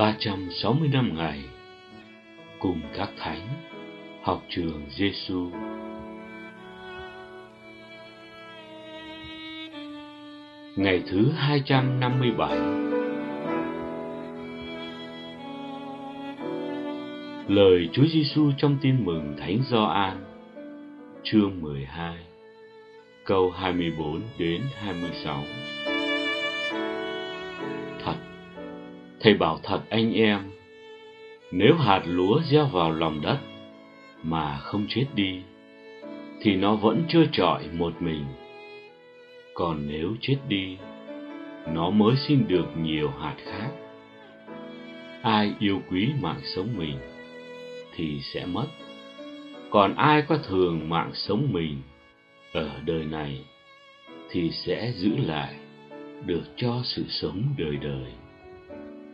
365 ngày cùng các thánh học trường Giêsu. Ngày thứ 257 Lời Chúa Giêsu trong tin mừng Thánh Gioan, chương 12, câu 24 đến 26. Thầy bảo thật anh em, nếu hạt lúa gieo vào lòng đất mà không chết đi, thì nó vẫn chưa trọi một mình. Còn nếu chết đi, nó mới xin được nhiều hạt khác. Ai yêu quý mạng sống mình thì sẽ mất. Còn ai có thường mạng sống mình ở đời này thì sẽ giữ lại được cho sự sống đời đời.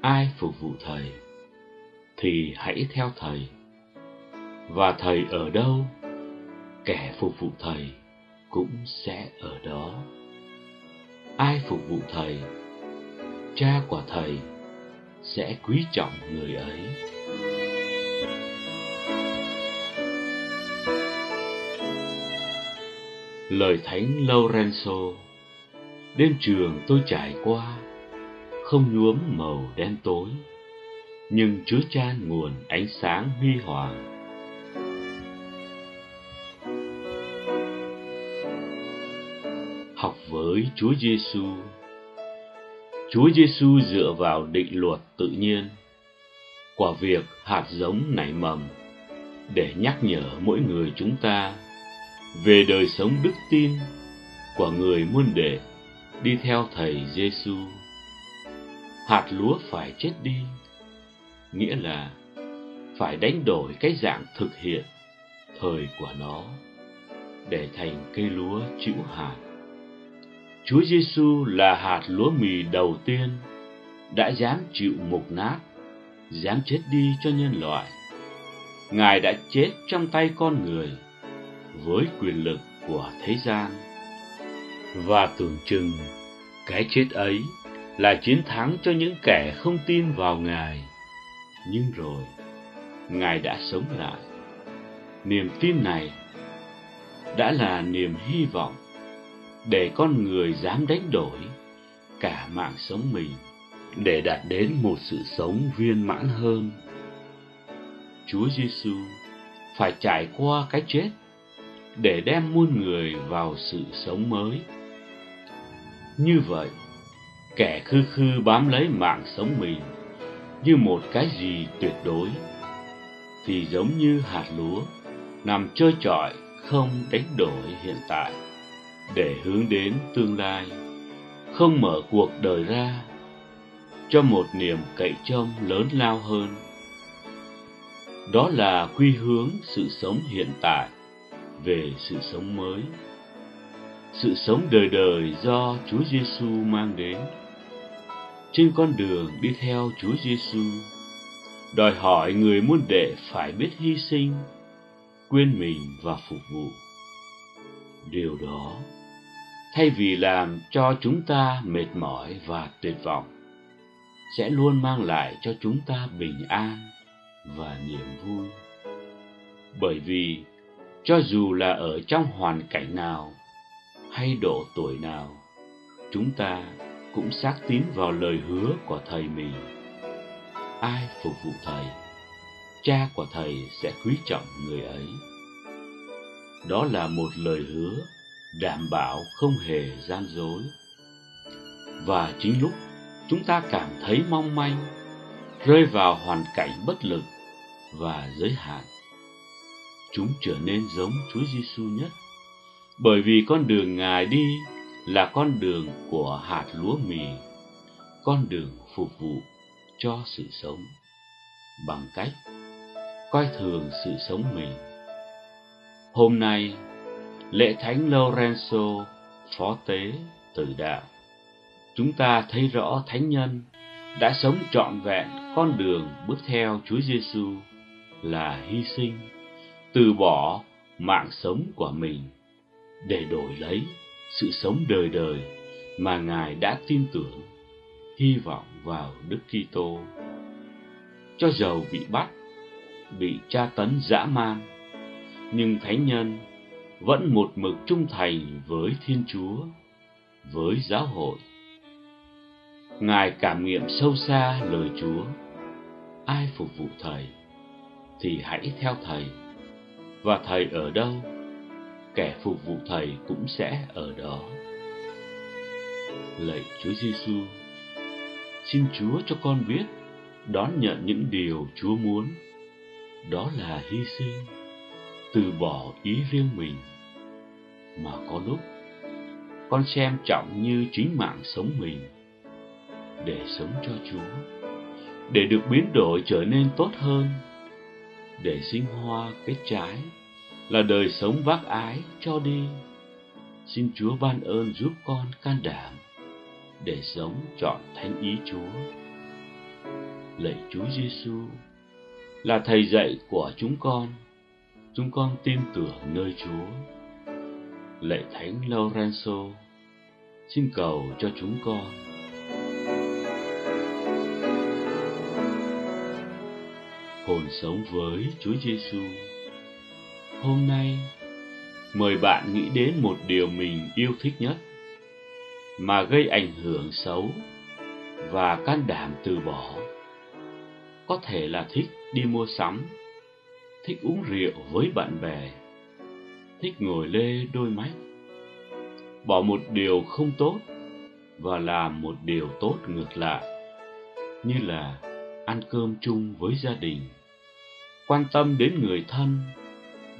Ai phục vụ Thầy thì hãy theo Thầy. Và Thầy ở đâu, kẻ phục vụ Thầy cũng sẽ ở đó. Ai phục vụ Thầy, cha của Thầy sẽ quý trọng người ấy. Lời Thánh Lorenzo Đêm trường tôi trải qua không nhuốm màu đen tối, Nhưng chứa chan nguồn ánh sáng huy hoàng Học với Chúa Giêsu Chúa Giêsu dựa vào định luật tự nhiên, Quả việc hạt giống nảy mầm Để nhắc nhở mỗi người chúng ta về đời sống đức tin của người môn đệ đi theo thầy Giêsu. Hạt lúa phải chết đi, nghĩa là phải đánh đổi cái dạng thực hiện thời của nó để thành cây lúa chịu hạt. Chúa Giêsu là hạt lúa mì đầu tiên đã dám chịu mục nát, dám chết đi cho nhân loại. Ngài đã chết trong tay con người với quyền lực của thế gian. Và tưởng chừng cái chết ấy là chiến thắng cho những kẻ không tin vào Ngài. Nhưng rồi, Ngài đã sống lại. Niềm tin này đã là niềm hy vọng để con người dám đánh đổi cả mạng sống mình để đạt đến một sự sống viên mãn hơn. Chúa Giêsu phải trải qua cái chết để đem muôn người vào sự sống mới. Như vậy, kẻ khư khư bám lấy mạng sống mình như một cái gì tuyệt đối, thì giống như hạt lúa nằm trơ trọi không đánh đổi hiện tại để hướng đến tương lai, không mở cuộc đời ra cho một niềm cậy trông lớn lao hơn. Đó là quy hướng sự sống hiện tại về sự sống mới. Sự sống đời đời do Chúa Giêsu mang đến. Trên con đường đi theo Chúa Giêsu, đòi hỏi người môn đệ phải biết hy sinh, quên mình và phục vụ. Điều đó, thay vì làm cho chúng ta mệt mỏi và tuyệt vọng, sẽ luôn mang lại cho chúng ta bình an và niềm vui. Bởi vì cho dù là ở trong hoàn cảnh nào hay độ tuổi nào, chúng ta cũng xác tín vào lời hứa của thầy mình. Ai phục vụ thầy, cha của thầy sẽ quý trọng người ấy. Đó là một lời hứa đảm bảo không hề gian dối. Và chính lúc chúng ta cảm thấy mong manh, rơi vào hoàn cảnh bất lực và giới hạn, chúng trở nên giống Chúa Giêsu nhất. Bởi vì con đường Ngài đi là con đường của hạt lúa mì, con đường phục vụ cho sự sống bằng cách coi thường sự sống mình. Hôm nay, lễ thánh Lorenzo phó tế tử đạo, chúng ta thấy rõ thánh nhân đã sống trọn vẹn con đường bước theo Chúa Giêsu là hy sinh từ bỏ mạng sống của mình để đổi lấy sự sống đời đời mà Ngài đã tin tưởng, hy vọng vào Đức Kitô. cho dầu bị bắt, bị tra tấn dã man, nhưng thánh nhân vẫn một mực trung thành với Thiên Chúa, với giáo hội. Ngài cảm nghiệm sâu xa lời Chúa, ai phục vụ Thầy thì hãy theo Thầy, và Thầy ở đâu, kẻ phục vụ Thầy cũng sẽ ở đó. Lạy Chúa Giêsu, xin Chúa cho con biết đón nhận những điều Chúa muốn, đó là hy sinh, từ bỏ ý riêng mình, mà có lúc con xem trọng như chính mạng sống mình, để sống cho Chúa, để được biến đổi trở nên tốt hơn, để sinh hoa kết trái, là đời sống vác ái cho đi. Xin Chúa ban ơn giúp con can đảm để sống chọn thánh ý Chúa. Lạy Chúa Giêsu là thầy dạy của chúng con, chúng con tin tưởng nơi Chúa. Lạy Thánh Lorenzo, xin cầu cho chúng con. Hồn sống với Chúa Giêsu. Hôm nay, mời bạn nghĩ đến một điều mình yêu thích nhất mà gây ảnh hưởng xấu và can đảm từ bỏ. Có thể là thích đi mua sắm, thích uống rượu với bạn bè, thích ngồi lê đôi mắt, bỏ một điều không tốt và làm một điều tốt ngược lại, như là ăn cơm chung với gia đình, quan tâm đến người thân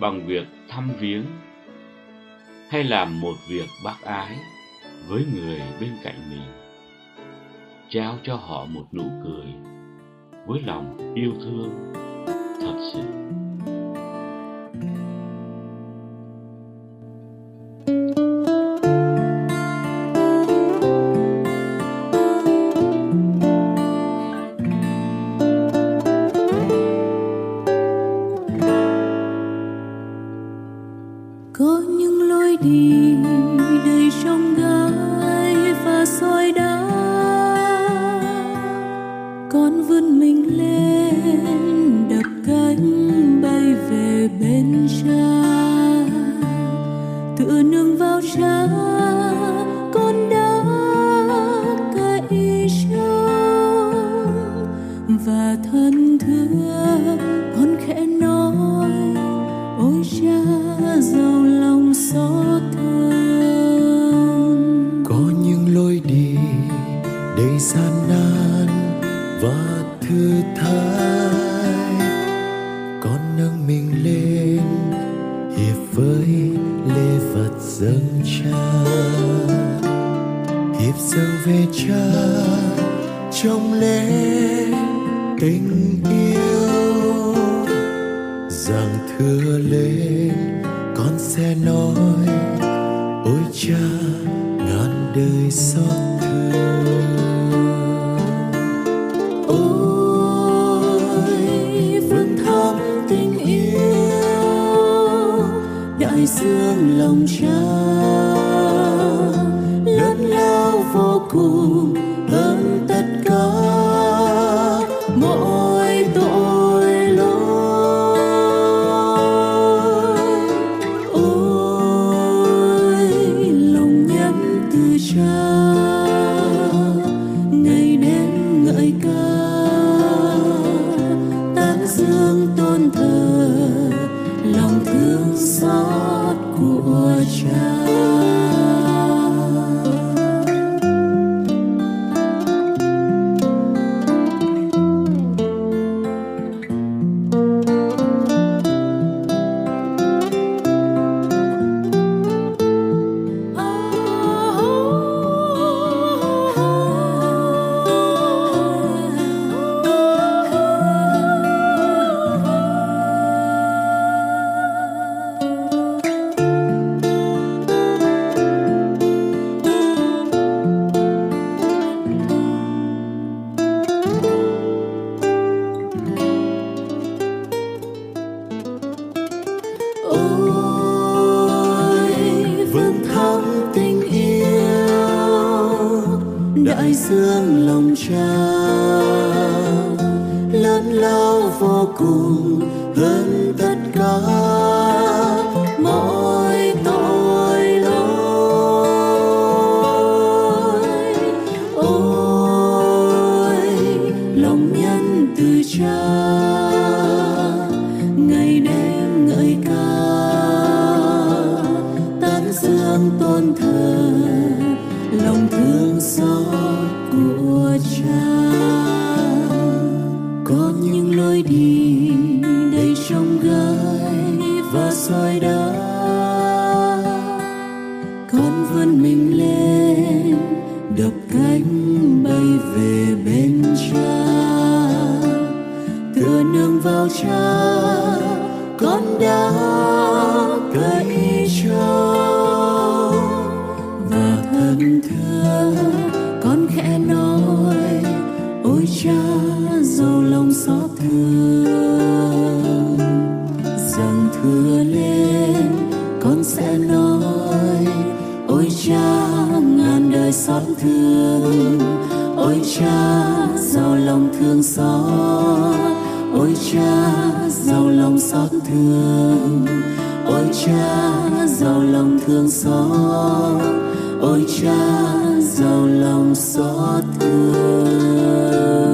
bằng việc thăm viếng hay làm một việc bác ái với người bên cạnh mình. Trao cho họ một nụ cười với lòng yêu thương thật sự. đầy gian nan và thử thách con nâng mình lên, hiệp với Lê vật dâng cha. Hiệp dâng về cha trong lễ tình yêu. Rằng thưa lên, con sẽ nói xót của cha. đại dương lòng trao lớn lao vô cùng hơn đó con vươn mình lên, đập cánh bay về bên cha. Tựa nương vào cha, con đã cậy trâu và thân thưa con khẽ nói, ôi cha giàu lòng xót thương cha giàu lòng thương xót. Ôi cha giàu lòng xót thương.